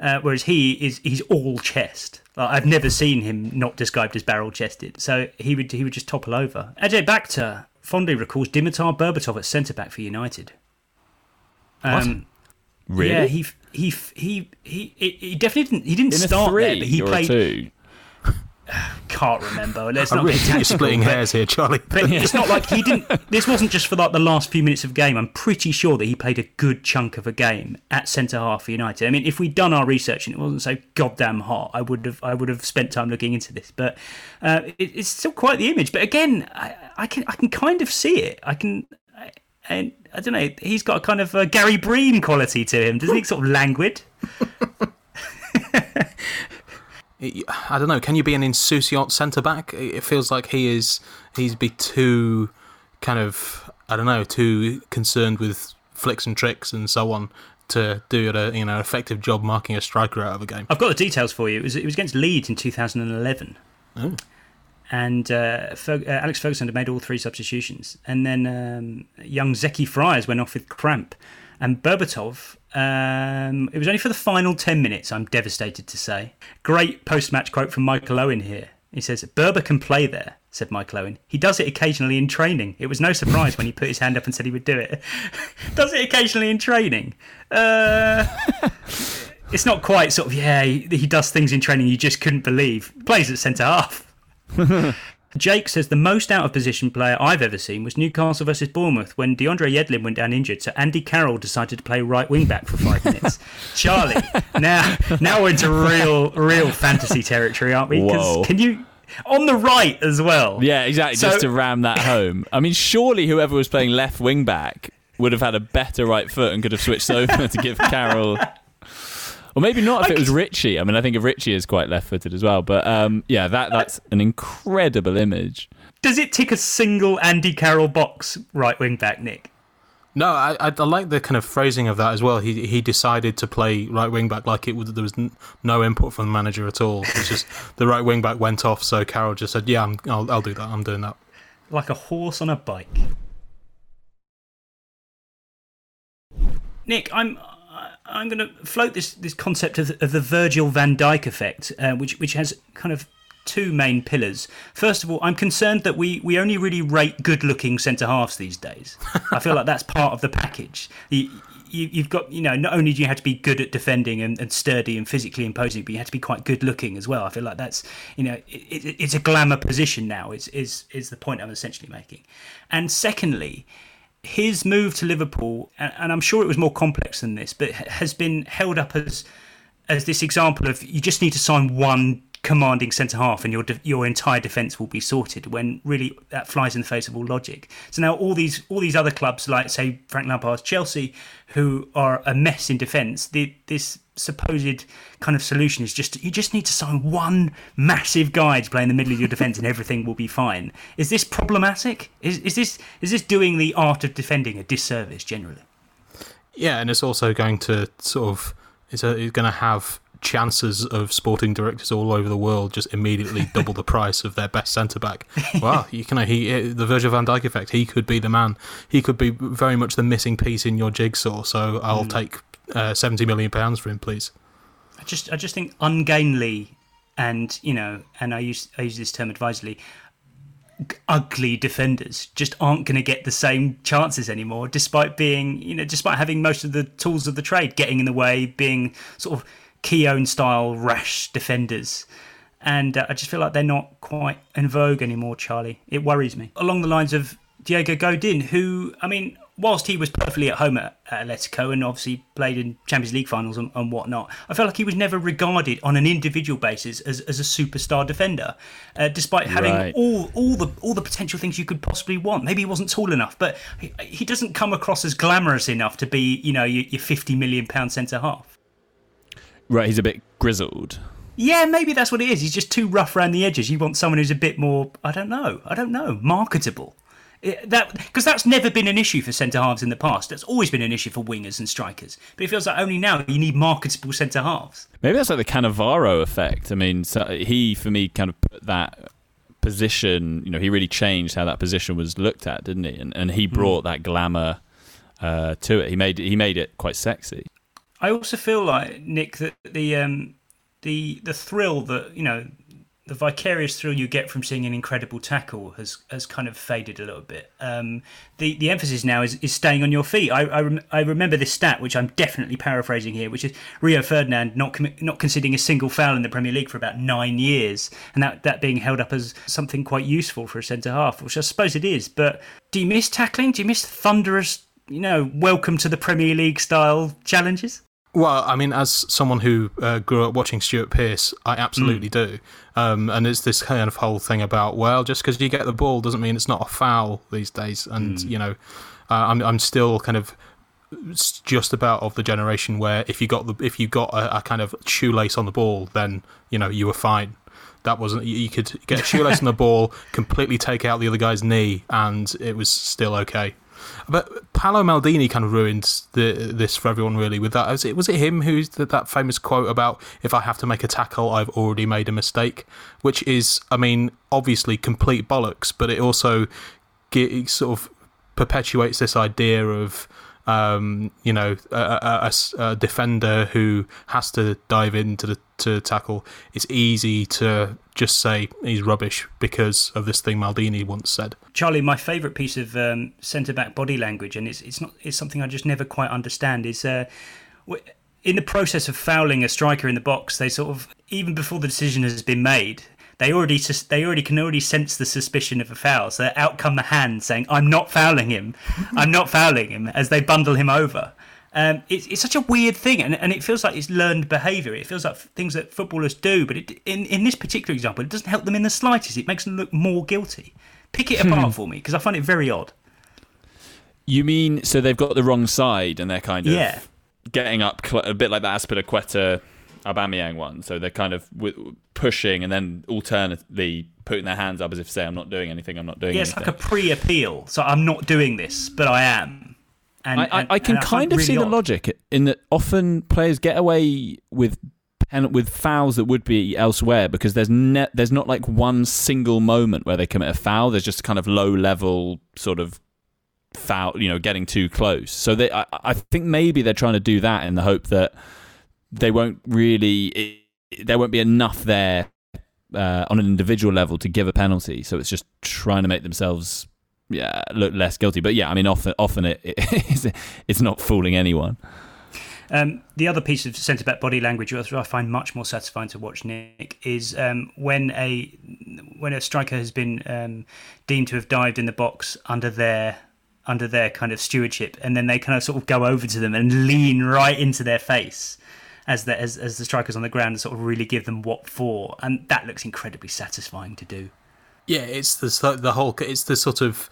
Uh, whereas he is he's all chest. Like, I've never seen him not described as barrel chested. So he would he would just topple over. Ajay Bakhtar fondly recalls Dimitar Berbatov at centre back for United. Um, Really? Yeah, he he he he he definitely didn't he didn't In start there, but he played. Can't remember. Let's not really get splitting but, hairs here, Charlie. But it's not like he didn't. This wasn't just for like the last few minutes of game. I'm pretty sure that he played a good chunk of a game at centre half for United. I mean, if we'd done our research and it wasn't so goddamn hot, I would have I would have spent time looking into this. But uh, it, it's still quite the image. But again, I, I can I can kind of see it. I can and I don't know, he's got a kind of a Gary Breen quality to him, doesn't he? Sort of languid. I don't know. Can you be an insouciant centre back? It feels like he is. He's be too kind of I don't know, too concerned with flicks and tricks and so on to do a you know effective job marking a striker out of a game. I've got the details for you. It was, it was against Leeds in 2011. Oh and uh, Fer- uh, Alex Ferguson had made all three substitutions, and then um, young Zeki Fryers went off with cramp, and Berbatov. Um, it was only for the final ten minutes. I'm devastated to say. Great post-match quote from Michael Owen here. He says, "Berba can play there," said Michael Owen. "He does it occasionally in training. It was no surprise when he put his hand up and said he would do it. does it occasionally in training." Uh, it's not quite sort of yeah. He, he does things in training you just couldn't believe. Plays at centre half. Jake says the most out of position player I've ever seen was Newcastle versus Bournemouth when DeAndre Yedlin went down injured, so Andy Carroll decided to play right wing back for five minutes. Charlie, now now we're into real real fantasy territory, aren't we? Whoa. Can you on the right as well? Yeah, exactly. So, just to ram that home. I mean, surely whoever was playing left wing back would have had a better right foot and could have switched over to give Carroll or maybe not if it was Ritchie. I mean, I think of Ritchie is quite left-footed as well. But um, yeah, that that's an incredible image. Does it tick a single Andy Carroll box right wing back, Nick? No, I, I, I like the kind of phrasing of that as well. He he decided to play right wing back like it was there was no input from the manager at all. It's just the right wing back went off, so Carroll just said, "Yeah, I'm, I'll I'll do that. I'm doing that." Like a horse on a bike. Nick, I'm I'm going to float this this concept of, of the Virgil van Dijk effect, uh, which which has kind of two main pillars. First of all, I'm concerned that we, we only really rate good looking centre halves these days. I feel like that's part of the package. You, you, have got, you know, not only do you have to be good at defending and, and, sturdy and physically imposing, but you have to be quite good looking as well. I feel like that's, you know, it, it, it's a glamour position now, is, is, is the point I'm essentially making. And secondly, his move to Liverpool, and, and I'm sure it was more complex than this, but has been held up as as this example of you just need to sign one commanding centre half and your de- your entire defence will be sorted when really that flies in the face of all logic. So now all these all these other clubs like say Frank Lampard's Chelsea who are a mess in defence this supposed kind of solution is just you just need to sign one massive guy to play in the middle of your defence and everything will be fine. Is this problematic? Is is this is this doing the art of defending a disservice generally? Yeah, and it's also going to sort of it's, a, it's going to have chances of sporting directors all over the world just immediately double the price of their best centre back. Well, you can he the Virgil van Dijk effect. He could be the man. He could be very much the missing piece in your jigsaw. So I'll mm. take uh, seventy million pounds for him, please. I just I just think ungainly and you know, and I use I use this term advisedly. Ugly defenders just aren't going to get the same chances anymore, despite being, you know, despite having most of the tools of the trade getting in the way, being sort of Keown style rash defenders. And uh, I just feel like they're not quite in vogue anymore, Charlie. It worries me. Along the lines of Diego Godin, who, I mean, whilst he was perfectly at home at, Atletico and obviously played in Champions League finals and, and, whatnot, I felt like he was never regarded on an individual basis as, as a superstar defender, uh, despite having right. all all the all the potential things you could possibly want. Maybe he wasn't tall enough, but he, he doesn't come across as glamorous enough to be, you know, your, your fifty million pound centre half. Right, he's a bit grizzled. Yeah, maybe that's what it is. He's just too rough around the edges. You want someone who's a bit more, I don't know, I don't know, marketable. It, that because that's never been an issue for centre halves in the past. That's always been an issue for wingers and strikers. But it feels like only now you need marketable centre halves. Maybe that's like the Cannavaro effect. I mean, so he for me kind of put that position. You know, he really changed how that position was looked at, didn't he? And and he hmm. brought mm. that glamour uh, to it. He made he made it quite sexy. I also feel like Nick that the um, the the thrill that you know the vicarious thrill you get from seeing an incredible tackle has has kind of faded a little bit. Um, the the emphasis now is, is staying on your feet. I I, rem- I, remember this stat, which I'm definitely paraphrasing here, which is Rio Ferdinand not com- not conceding a single foul in the Premier League for about nine years, and that that being held up as something quite useful for a centre half, which I suppose it is. But do you miss tackling? Do you miss thunderous? You know, welcome to the Premier League style challenges. Well, I mean, as someone who uh, grew up watching Stuart Pearce, I absolutely mm. do. Um, and it's this kind of whole thing about, well, just because you get the ball doesn't mean it's not a foul these days. And, mm. you know, uh, I'm, I'm still kind of just about of the generation where if you got the if you got a, a, kind of shoelace on the ball, then you know you were fine. That wasn't you could get a shoelace on the ball, completely take out the other guy's knee, and it was still okay. But Paolo Maldini kind of ruined the, this for everyone, really. With that, was it was it him who's that, that famous quote about "If I have to make a tackle, I've already made a mistake," which is, I mean, obviously complete bollocks, but it also get, sort of perpetuates this idea of um, you know, a, a, a, defender who has to dive into the to tackle, it's easy to just say he's rubbish because of this thing Maldini once said. Charlie, my favourite piece of um, centre back body language, and it's it's not it's something I just never quite understand, is. Uh, in the process of fouling a striker in the box, they sort of even before the decision has been made, they already they already can already sense the suspicion of a foul. So out come the hands saying, "I'm not fouling him. I'm not fouling him," as they bundle him over. Um, it's, it's such a weird thing, and, and it feels like it's learned behaviour. It feels like things that footballers do, but it, in in this particular example, it doesn't help them in the slightest. It makes them look more guilty. Pick it apart hmm. for me because I find it very odd. You mean so they've got the wrong side and they're kind of yeah. getting up a bit like the Azpilicueta Aubameyang one. So they're kind of pushing and then alternately putting their hands up as if to say, "I'm not doing anything. I'm not doing." Yeah, it's like a pre-appeal. So I'm not doing this, but I am. And, I, I, I can kind of really see odd. the logic in that often players get away with pen, with fouls that would be elsewhere because there's ne- there's not like one single moment where they commit a foul. There's just kind of low level sort of foul, you know, getting too close. So they, I, I think maybe they're trying to do that in the hope that they won't really, it, there won't be enough there uh, on an individual level to give a penalty. So it's just trying to make themselves yeah look less guilty. But yeah, I mean, often often it, it it's not fooling anyone. Um, the other piece of centre back body language, which I find much more satisfying to watch, Nick, is um, when a when a striker has been um, deemed to have dived in the box under their under their kind of stewardship, and then they kind of sort of go over to them and lean right into their face as the as, as the strikers on the ground sort of really give them what for, and that looks incredibly satisfying to do. Yeah, it's the the whole it's the sort of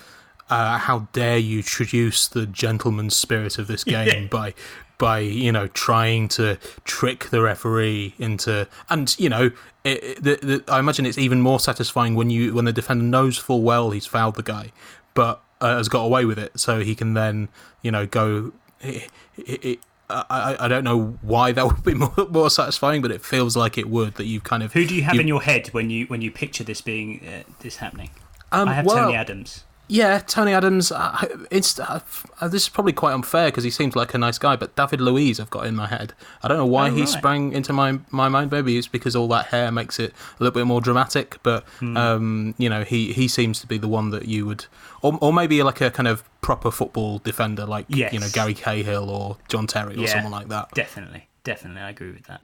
uh, how dare you traduce the gentleman's spirit of this game by by you know trying to trick the referee into and you know it, it, the, the, I imagine it's even more satisfying when you when the defender knows full well he's fouled the guy, but uh, has got away with it, so he can then you know go. It, I, I don't know why that would be more, more satisfying, but it feels like it would. That you kind of who do you have in your head when you when you picture this being uh, this happening? Um, I have well, Tony Adams. Yeah, Tony Adams. Uh, it's uh, this is probably quite unfair because he seems like a nice guy, but David Luiz I've got in my head. I don't know why Oh, he right. sprang into my my mind. Maybe it's because all that hair makes it a little bit more dramatic. But Hmm. um, you know, he he seems to be the one that you would, or or maybe like a kind of proper football defender, like Yes. you know Gary Cahill or John Terry or Yeah. someone like that. Definitely, definitely, I agree with that.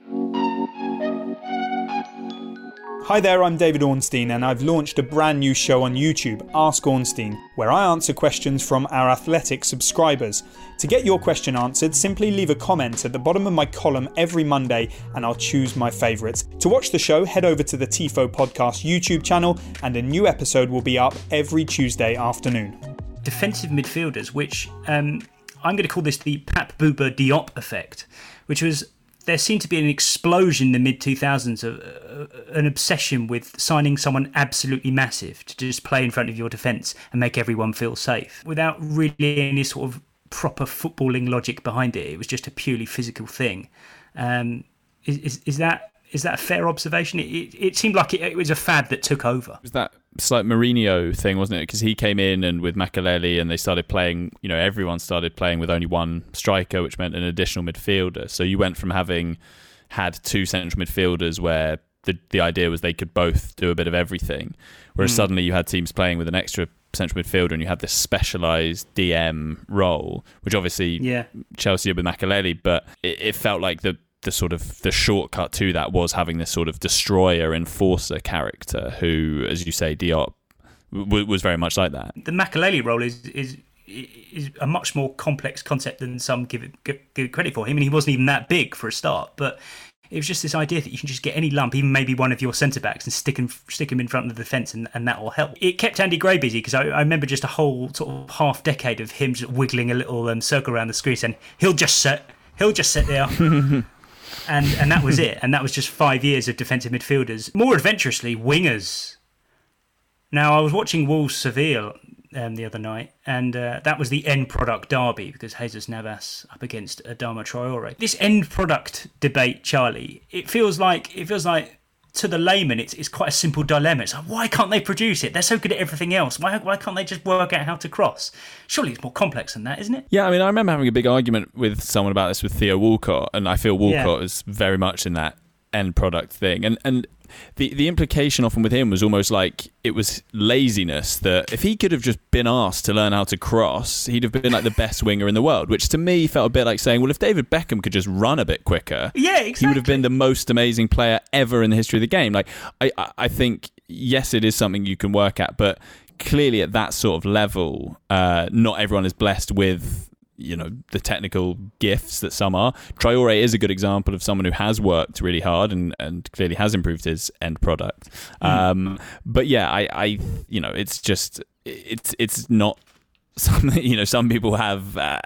Hi there, I'm David Ornstein, and I've launched a brand new show on YouTube, Ask Ornstein, where I answer questions from our athletic subscribers. To get your question answered, simply leave a comment at the bottom of my column every Monday, and I'll choose my favourites. To watch the show, head over to the TIFO Podcast YouTube channel, and a new episode will be up every Tuesday afternoon. defensive midfielders, which um, I'm going to call this the Papa Bouba Diop effect, which was there seemed to be an explosion in the mid 2000s of uh, an obsession with signing someone absolutely massive to just play in front of your defence and make everyone feel safe without really any sort of proper footballing logic behind it. It was just a purely physical thing. Um, is, is, is that is that a fair observation? It, it, it seemed like it, it was a fad that took over. It was that slight Mourinho thing, wasn't it? Because he came in and with Makelele and they started playing, you know, everyone started playing with only one striker, which meant an additional midfielder. So you went from having had two central midfielders where the the idea was they could both do a bit of everything, whereas Mm. suddenly you had teams playing with an extra central midfielder and you had this specialised DM role, which obviously Yeah. Chelsea did with Makelele, but it, it felt like the the sort of the shortcut to that was having this sort of destroyer enforcer character who, as you say, Diop w- was very much like that. the Makelele role is is is a much more complex concept than some give it give, give it credit for. I mean, he wasn't even that big for a start, but it was just this idea that you can just get any lump, even maybe one of your centre backs, and stick him stick him in front of the defence, and, and that will help. It kept Andy Gray busy because I, I remember just a whole sort of half decade of him just wiggling a little um, circle around the screen, saying he'll just sit, he'll just sit there. And and that was it. And that was just five years of defensive midfielders. More adventurously, wingers. Now I was watching Wolves Seville um, the other night, and uh, that was the end product derby because Jesus Navas up against Adama Traore. This end product debate, Charlie, it feels like it feels like to the layman, it's it's quite a simple dilemma. It's like why can't they produce it? They're so good at everything else. Why why can't they just work out how to cross? Surely it's more complex than that, isn't it? Yeah, I mean, I remember having a big argument with someone about this with Theo Walcott, and I feel Walcott Yeah. is very much in that end product thing. And and the the implication often with him was almost like it was laziness that if he could have just been asked to learn how to cross, he'd have been like the best winger in the world. Which to me felt a bit like saying, well, if David Beckham could just run a bit quicker, Yeah, he would have been the most amazing player ever in the history of the game. Like I, I- I think yes, it is something you can work at, but clearly at that sort of level, uh, not everyone is blessed with you know the technical gifts that some are. Traore is a good example of someone who has worked really hard and, and clearly has improved his end product. Um, but yeah, I, I you know it's just it's it's not something you know some people have uh,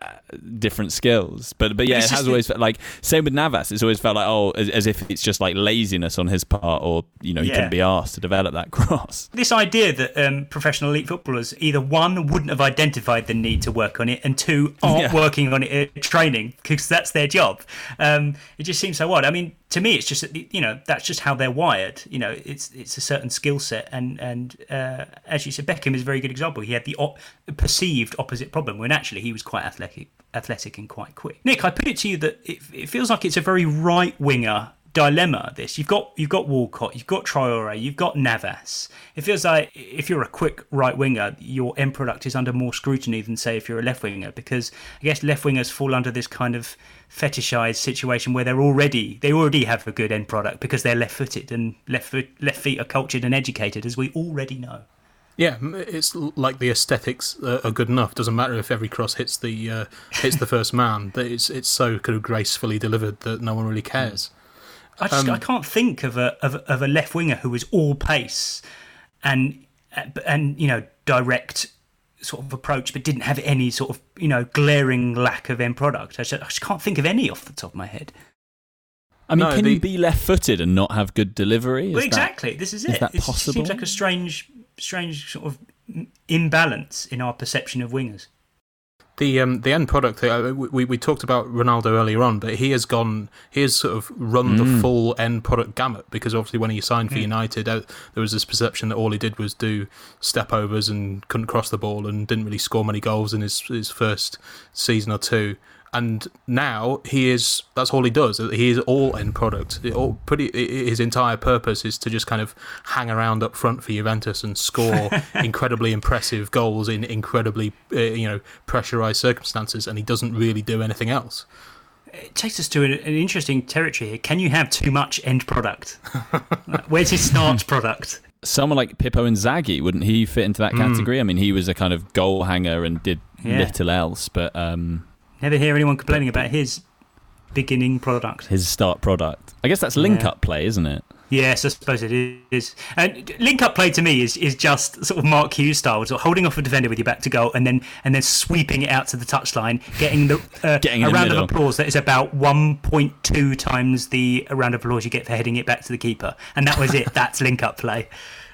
different skills but but yeah It's it has always felt like same with Navas it's always felt like oh as, as if it's just like laziness on his part or you know he Yeah. couldn't be asked to develop that cross This idea that um, professional elite footballers either one wouldn't have identified the need to work on it, and two aren't Yeah. working on it at training because that's their job. Um, it just seems so odd. I mean, to me, it's just that, you know that's just how they're wired. You know, it's it's a certain skill set, and and uh, as you said, Beckham is a very good example. He had the op- perceived opposite problem when actually he was quite athletic, athletic and quite quick. Nick, I put it to you that it, it feels like it's a very right winger dilemma. This you've got you've got Walcott, you've got Traore, you've got Navas. It feels like if you're a quick right winger, your end product is under more scrutiny than say if you're a left winger because I guess left wingers fall under this kind of fetishized situation where they're already they already have a good end product because they're left footed and left foot, left feet are cultured and educated as we already know. Yeah, it's like the aesthetics are good enough. Doesn't matter if every cross hits the uh, hits the first man. That it's it's so kind of gracefully delivered that no one really cares. I just um, I can't think of a of, of a left winger who was all pace and and you know direct sort of approach, but didn't have any sort of you know glaring lack of end product. I just, I just can't think of any off the top of my head. I mean, no, can the... you be left-footed and not have good delivery? Is well, exactly. That, this is it. Is that it possible? seems like a strange, strange sort of imbalance in our perception of wingers. The um, the end product uh, we we talked about Ronaldo earlier on, but he has gone he has sort of run mm. the full end product gamut because obviously when he signed for mm. United, uh, there was this perception that all he did was do step overs and couldn't cross the ball and didn't really score many goals in his his first season or two and now he is that's all he does he is all end product all pretty his entire purpose is to just kind of hang around up front for Juventus and score incredibly impressive goals in incredibly uh, you know pressurized circumstances and he doesn't really do anything else it takes us to an, an interesting territory here can you have too much end product where's his start product someone like Pippo Inzaghi, wouldn't he fit into that hmm. category? Mm. I mean, he was a kind of goal hanger and did yeah. little else, but um, Never hear anyone complaining about his beginning product. His start product. I guess that's link up play, isn't it? Yes, I suppose it is. And link up play to me is, is just sort of Mark Hughes style, sort of holding off a defender with your back to goal and then and then sweeping it out to the touchline, getting the uh, getting a round of applause that is about 1.2 times the round of applause you get for heading it back to the keeper. And that was it. That's link up play.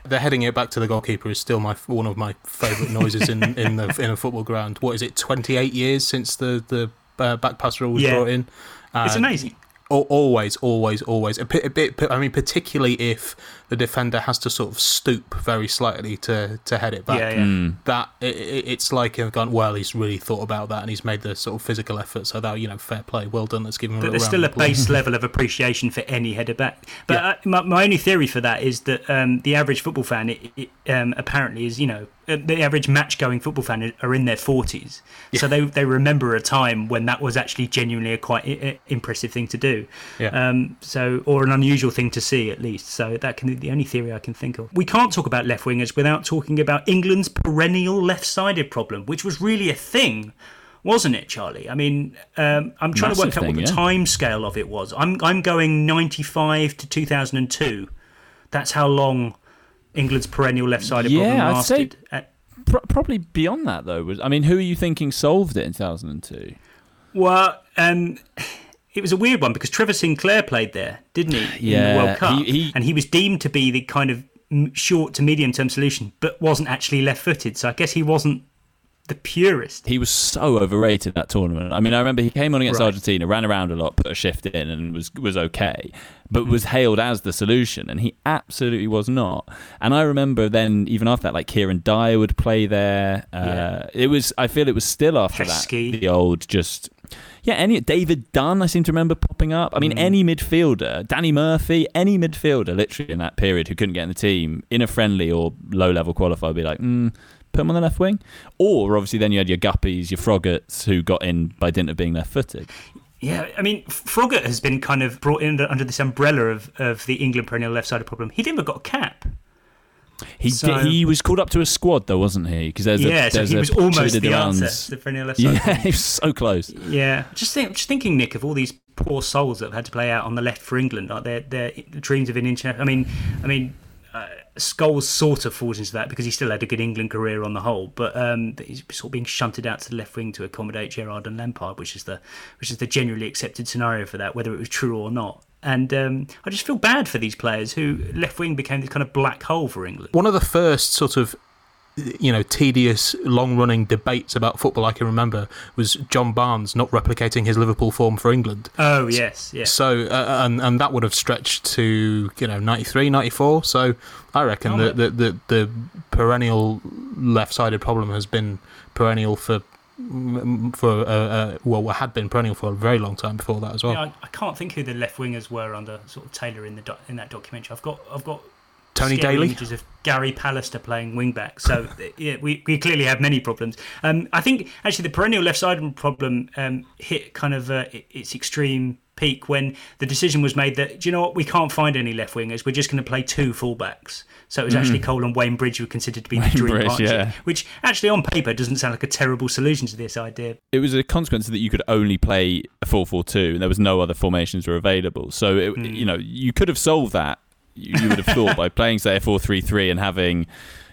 The heading it back to the goalkeeper is still my one of my favourite noises in, in the in a football ground. What is it? Twenty eight years since the the uh, back pass rule was yeah. brought in. it's amazing always, always, always. A bit, a bit, I mean, particularly if the defender has to sort of stoop very slightly to, to head it back. Yeah, yeah. Mm. That it, it's like I've gone. Well, he's really thought about that, and he's made the sort of physical effort. So that you know, fair play, well done. Let's give him. But a there's still a base level of appreciation for any header back. But yeah. uh, my, my only theory for that is that um, the average football fan, it, it um, apparently, is you know uh, the average match going football fan are in their 40s. Yeah. So they, they remember a time when that was actually genuinely a quite I- impressive thing to do. Yeah. Um, so, or an unusual thing to see at least. So that can be the only theory I can think of. We can't talk about left wingers without talking about England's perennial left sided problem, which was really a thing. Wasn't it, Charlie? I mean, um, I'm trying Massive to work out thing, what the yeah. time scale of it was. I'm I'm going 95 to 2002. That's how long England's perennial left-sided yeah, problem I'd lasted. Say pr- probably beyond that though. Was I mean, who are you thinking solved it in 2002? Well, um, it was a weird one because Trevor Sinclair played there, didn't he? Yeah, in the World Cup, he, he, and he was deemed to be the kind of short to medium term solution, but wasn't actually left-footed. So I guess he wasn't the purist. He was so overrated that tournament. I mean, I remember he came on against right. Argentina, ran around a lot, put a shift in, and was was okay, but was hailed as the solution, and he absolutely was not. And I remember then, even after that, like Kieran Dyer would play there. Uh, yeah. It was. I feel it was still after Heskey. that the old just. Yeah, any David Dunn, I seem to remember popping up. I mean, mm. any midfielder, Danny Murphy, any midfielder, literally in that period who couldn't get in the team in a friendly or low level qualifier, would be like, mm, put him on the left wing. Or obviously then you had your Guppies, your Froggatts, who got in by dint of being left footed. Yeah, I mean, Froggatt has been kind of brought in under this umbrella of, of the England perennial left sided problem. He never got a cap. He so, did, he was called up to a squad though, wasn't he? Because there's yeah, a, there's so he was almost the answer. The perennial left. Yeah, he was so close. Yeah, just think, just thinking, Nick, of all these poor souls that have had to play out on the left for England, like their their dreams of an international. I mean, I mean, uh, Scholes sort of falls into that because he still had a good England career on the whole, but um, he's sort of being shunted out to the left wing to accommodate Gerrard and Lampard, which is the which is the generally accepted scenario for that, whether it was true or not. And um, I just feel bad for these players who left wing became this kind of black hole for England. One of the first sort of you know, tedious, long running debates about football I can remember was John Barnes not replicating his Liverpool form for England. Oh, yes, yes. So, uh, and, and that would have stretched to, you know, 93, 94. So I reckon oh, that the, the, the perennial left-sided problem has been perennial for for uh, uh, well, had been perennial for a very long time before that as well. Yeah, I, I can't think who the left wingers were under sort of Taylor in the doc, in that documentary. I've got I've got Tony Daley? images of Gary Pallister playing wingback. So yeah, we, we clearly have many problems. Um, I think actually the perennial left side problem um, hit kind of uh, its extreme peak when the decision was made that do you know what we can't find any left wingers. We're just going to play two fullbacks. So it was actually Mhm. Cole and Wayne Bridge who were considered to be the Wayne dream Bridge, partnership, yeah. which actually on paper doesn't sound like a terrible solution to this idea. it was a consequence that you could only play a 4-4-2 and there was no other formations were available so it, Hmm. you know you could have solved that you, you would have thought by playing say a 4-3-3 and having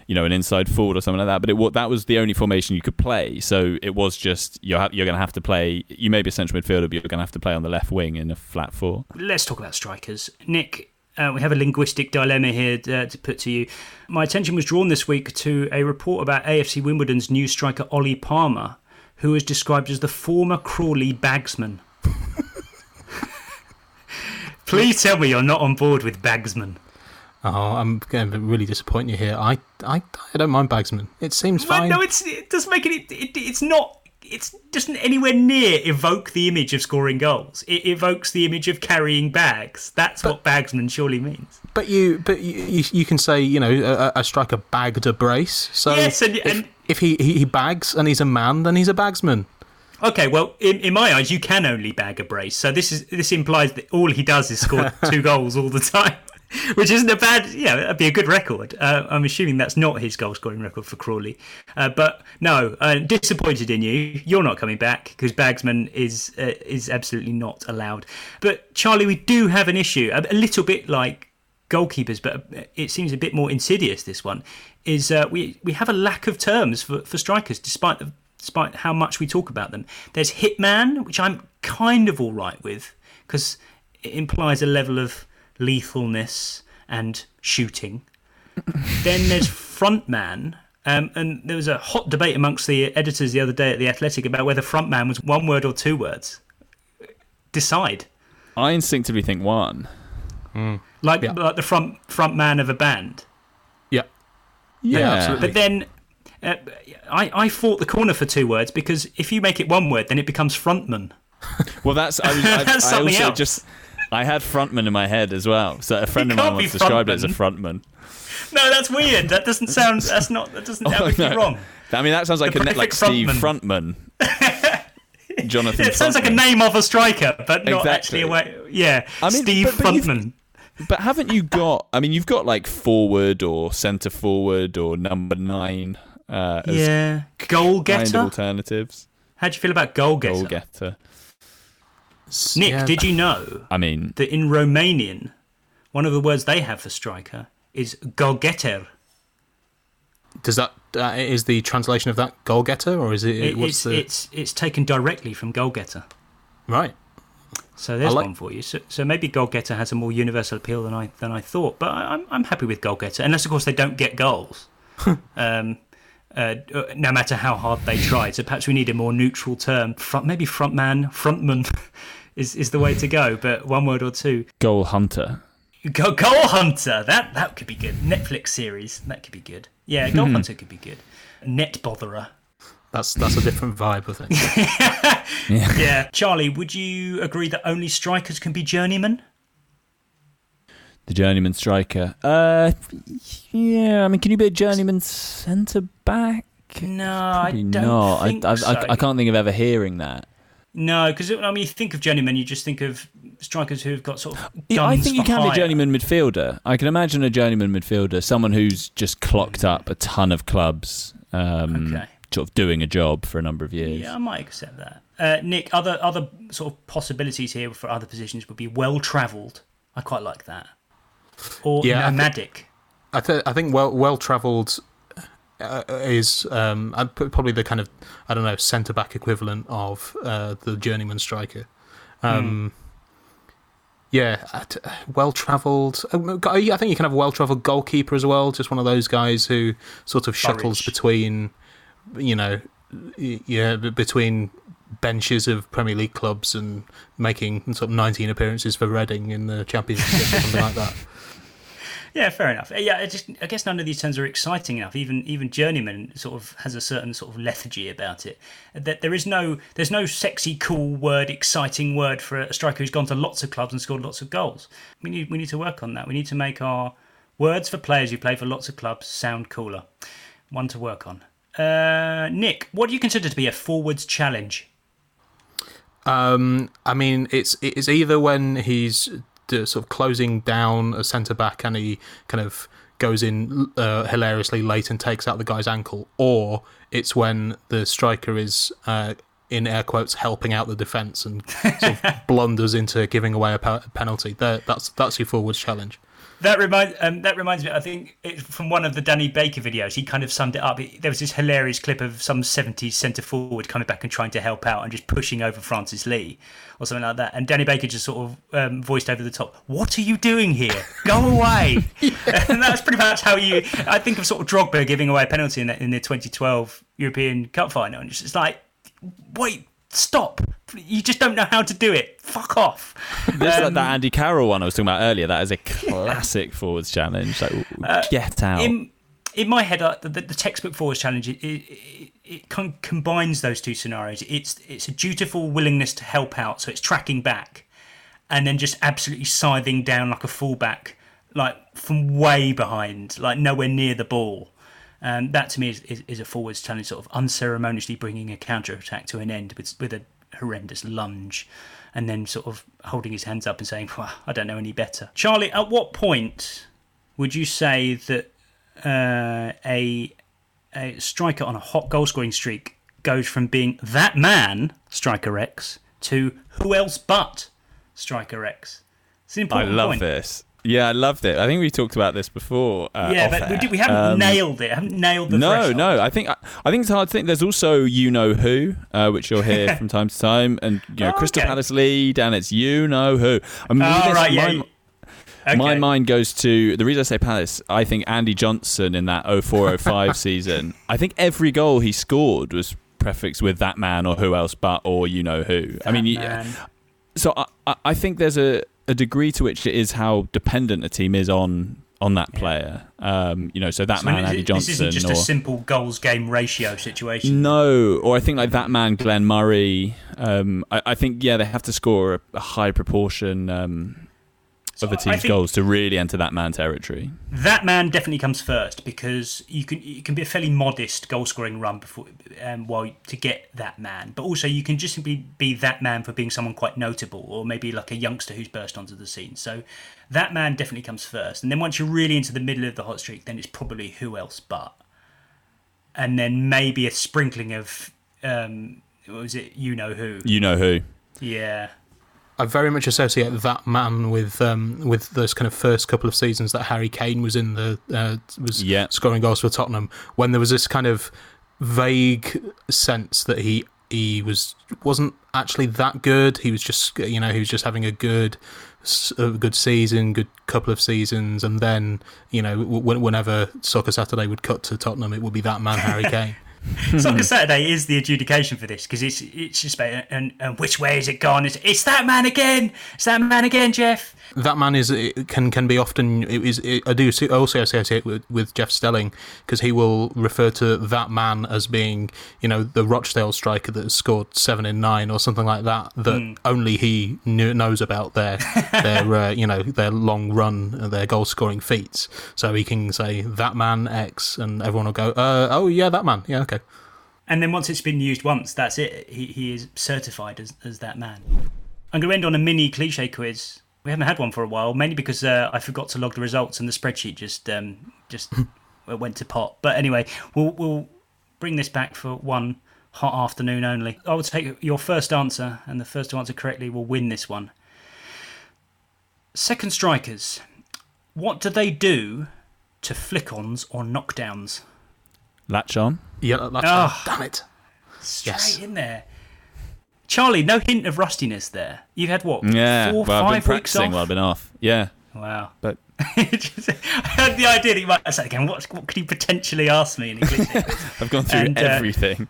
you know an inside forward or something like that but it that was the only formation you could play so it was just you're, you're going to have to play you may be a central midfielder but you're going to have to play on the left wing in a flat four Let's talk about strikers. Nick, uh, we have a linguistic dilemma here uh, to put to you. My attention was drawn this week to a report about AFC Wimbledon's new striker Ollie Palmer, who is described as the former Crawley bagsman. Please tell me you're not on board with bagsman. Oh, I'm going to really disappoint you here. I, I, I don't mind Bagsman. It seems fine. no, it's it doesn't make it, it. It's not. It doesn't anywhere near evoke the image of scoring goals. It evokes the image of carrying bags. That's what bagsman surely means. But you, but you, you, you can say you know a, a striker bagged a brace. So Yes, and- if, and- if he, he he bags and he's a man, then he's a bagsman. Okay, well, in, in my eyes, you can only bag a brace. So this is this implies that all he does is score two goals all the time, which isn't a bad. Yeah, that'd be a good record. Uh, I'm assuming that's not his goal scoring record for Crawley. Uh, but no, uh, disappointed in you. You're not coming back because Bagsman is uh, is absolutely not allowed. But Charlie, we do have an issue, a, a little bit like goalkeepers, but it seems a bit more insidious. This one is uh, we we have a lack of terms for, for strikers, despite the, despite how much we talk about them. There's hitman, which I'm kind of all right with because it implies a level of lethalness and shooting. then there's frontman. Um, and there was a hot debate amongst the editors the other day at the Athletic about whether frontman was one word or two words. Decide. i instinctively think one Like, like the front front man of a band. Yeah. Yeah. absolutely. But then uh, I, I fought the corner for two words because if you make it one word, then it becomes frontman. well that's i, was, I, That's I something also else. just i had frontman in my head as well so a friend of mine once described it as a frontman No, that's weird. That doesn't sound. That's not. That doesn't. That Oh, would be no. wrong. I mean, that sounds like The a net like Steve Frontman. Jonathan. It sounds like a name of a striker, but not Exactly. actually a way. Yeah, I mean, Steve but- but Frontman. But haven't you got? I mean, you've got like forward or centre forward or number nine. Uh, as Yeah, goal kind of getter. alternatives. How do you feel about goal getter? Goal getter. Nick, Yeah. did you know I mean, that in Romanian, one of the words they have for striker is goalgetter? Does that uh, is the translation of that goal getter or is it? It, what's it's, the it's it's taken directly from goal getter. right? So there's like- one for you. So, so maybe goal getter has a more universal appeal than I than I thought. But I, I'm I'm happy with goal getter, unless of course they don't get goals. um, uh, no matter how hard they try. So perhaps we need a more neutral term. Front, maybe frontman, frontman is is the way to go. But one word or two. goal hunter. Go, goal hunter. That that could be good. Netflix series. That could be good. Yeah, goal hunter could be good. Net botherer. That's that's a different vibe, I think. Yeah. Charlie, would you agree that only strikers can be journeymen? The journeyman striker. Uh, yeah. I mean, can you be a journeyman centre back? No, I don't not. think I, I, so. I, I can't think of ever hearing that. No, because I mean, you think of journeyman, you just think of strikers who've got sort of. Yeah, I think you can be a journeyman midfielder. I can imagine a journeyman midfielder, someone who's just clocked up a ton of clubs, um, Okay. sort of doing a job for a number of years. Yeah, I might accept that. Uh, Nick, other other sort of possibilities here for other positions would be well travelled. I quite like that. Or Yeah, I thi- nomadic. I, th- I think well well travelled uh, is um, probably the kind of I don't know centre back equivalent of uh, the journeyman striker. Um, Yeah, well travelled. I think you can have a well travelled goalkeeper as well. Just one of those guys who sort of shuttles Burridge. between, you know, yeah, between benches of Premier League clubs and making sort of 19 appearances for Reading in the Championship or something like that. Yeah, fair enough. Yeah, I just I guess none of these terms are exciting enough. Even even journeyman sort of has a certain sort of lethargy about it. That there is no there's no sexy, cool word, exciting word for a striker who's gone to lots of clubs and scored lots of goals. We need we need to work on that. We need to make our words for players who play for lots of clubs sound cooler. One to work on. Uh, Nick, what do you consider to be a forwards challenge? Um, I mean, it's it's either when he's uh, sort of closing down a centre back and he kind of goes in uh, hilariously late and takes out the guy's ankle, or it's when the striker is. Uh, in air quotes, helping out the defence and sort of blunders into giving away a pe- penalty. There, that's that's your forwards challenge. That reminds um, that reminds me. I think it, from one of the Danny Baker videos, he kind of summed it up. It, there was this hilarious clip of some '70s centre forward coming back and trying to help out and just pushing over Francis Lee or something like that. And Danny Baker just sort of um, voiced over the top, "What are you doing here? Go away!" and that's pretty much how you. I think of sort of Drogba giving away a penalty in the, in the 2012 European Cup final, and it's like, wait, stop. You just don't know how to do it. Fuck off. There's um, like that Andy Carroll one I was talking about earlier. That is a classic forwards challenge. Like, uh, get out. In, in my head, uh, the, the, textbook forwards challenge it, it, it con- combines those two scenarios. It's it's a dutiful willingness to help out, so it's tracking back, and then just absolutely scything down like a fullback, like from way behind, like nowhere near the ball. And that to me is, is, is, a forwards challenge, sort of unceremoniously bringing a counter attack to an end with, with a horrendous lunge and then sort of holding his hands up and saying, well, I don't know any better. Charlie, at what point would you say that uh, a, a striker on a hot goal scoring streak goes from being that man, Striker X, to who else but Striker X? Important I love point. this. Yeah, I loved it. I think we talked about this before. Uh, yeah, but we, did, we haven't um, nailed it. I haven't nailed the no, threshold. no. I think I, I, think it's hard to think. There's also you know who, uh, which you'll hear from time to time, and you know oh, Crystal okay. Palace lead, and it's you know who. I mean, oh, right, yeah. My, okay. my mind goes to the reason I say Palace. I think Andy Johnson in that 0405 season. I think every goal he scored was prefixed with that man or who else but or you know who. That I mean, man. so I, I think there's a a degree to which it is how dependent a team is on on that player. Um, you know, so that so man, Andy Johnson. This isn't just or, a simple goals game ratio situation. No, or I think like that man, Glenn Murray. Um, I, I, think yeah, they have to score a, a high proportion um, of a team's goals to really enter that man territory. That man definitely comes first because you can you can be a fairly modest goal scoring run before um, while to get that man, but also you can just simply be that man for being someone quite notable, or maybe like a youngster who's burst onto the scene. So that man definitely comes first, and then once you're really into the middle of the hot streak, then it's probably who else but, and then maybe a sprinkling of um, what was it? You know who? You know who? Yeah. I very much associate that man with um, with those kind of first couple of seasons that Harry Kane was in the uh, was yeah. scoring goals for Tottenham when there was this kind of vague sense that he he was wasn't actually that good. He was just you know he was just having a good a good season, good couple of seasons, and then you know whenever Soccer Saturday would cut to Tottenham, it would be that man Harry Kane. Soccer Saturday is the adjudication for this because it's it's just about and, and which way is it gone? It's, it's that man again. It's that man again, Jeff. That man is can can be often it is it, I do also associate with with Jeff Stelling because he will refer to that man as being you know the Rochdale striker that has scored seven in nine or something like that that mm. only he knew, knows about their their uh, you know their long run their goal scoring feats so he can say that man X and everyone will go uh, oh yeah that man yeah okay and then once it's been used once that's it he, he is certified as, as that man I'm going to end on a mini cliche quiz we haven't had one for a while, mainly because uh, I forgot to log the results and the spreadsheet just um, just went to pot. But anyway, we'll we'll bring this back for one hot afternoon only. I will take your first answer, and the first to answer correctly will win this one. Second strikers, what do they do to flick-ons or knockdowns? Latch on. Yeah, latch oh, on. Damn it. Straight yes. in there. Charlie, no hint of rustiness there. You've had what? Yeah, four, well, five I've been practicing while I've been off. Yeah. Wow. But I had the idea that you might say again. What, what could he potentially ask me in English? I've gone through and, uh, everything.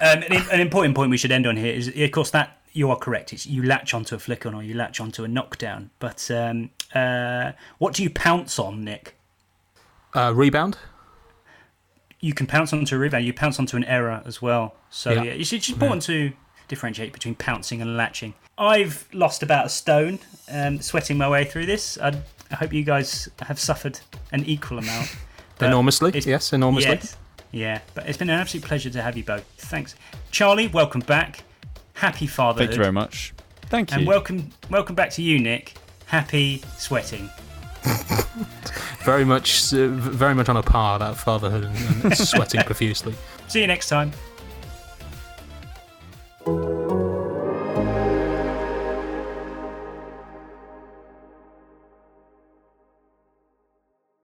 Um, an, an, important point we should end on here is, of course, that you are correct. It's you latch onto a flick on or you latch onto a knockdown. But um, Uh, what do you pounce on, Nick? Uh, rebound. You can pounce onto a rebound. You pounce onto an error as well. So Yeah. yeah, it's it's important to differentiate between pouncing and latching. I've lost about a stone, um, sweating my way through this. I, I hope you guys have suffered an equal amount. Enormously. Yes, enormously. Yes. Yeah, but it's been an absolute pleasure to have you both. Thanks, Charlie. Welcome back. Happy fatherhood. Thank you very much. Thank you. And welcome, welcome back to you, Nick. Happy sweating. Very much, uh, very much on a par that fatherhood and, and sweating profusely. See you next time.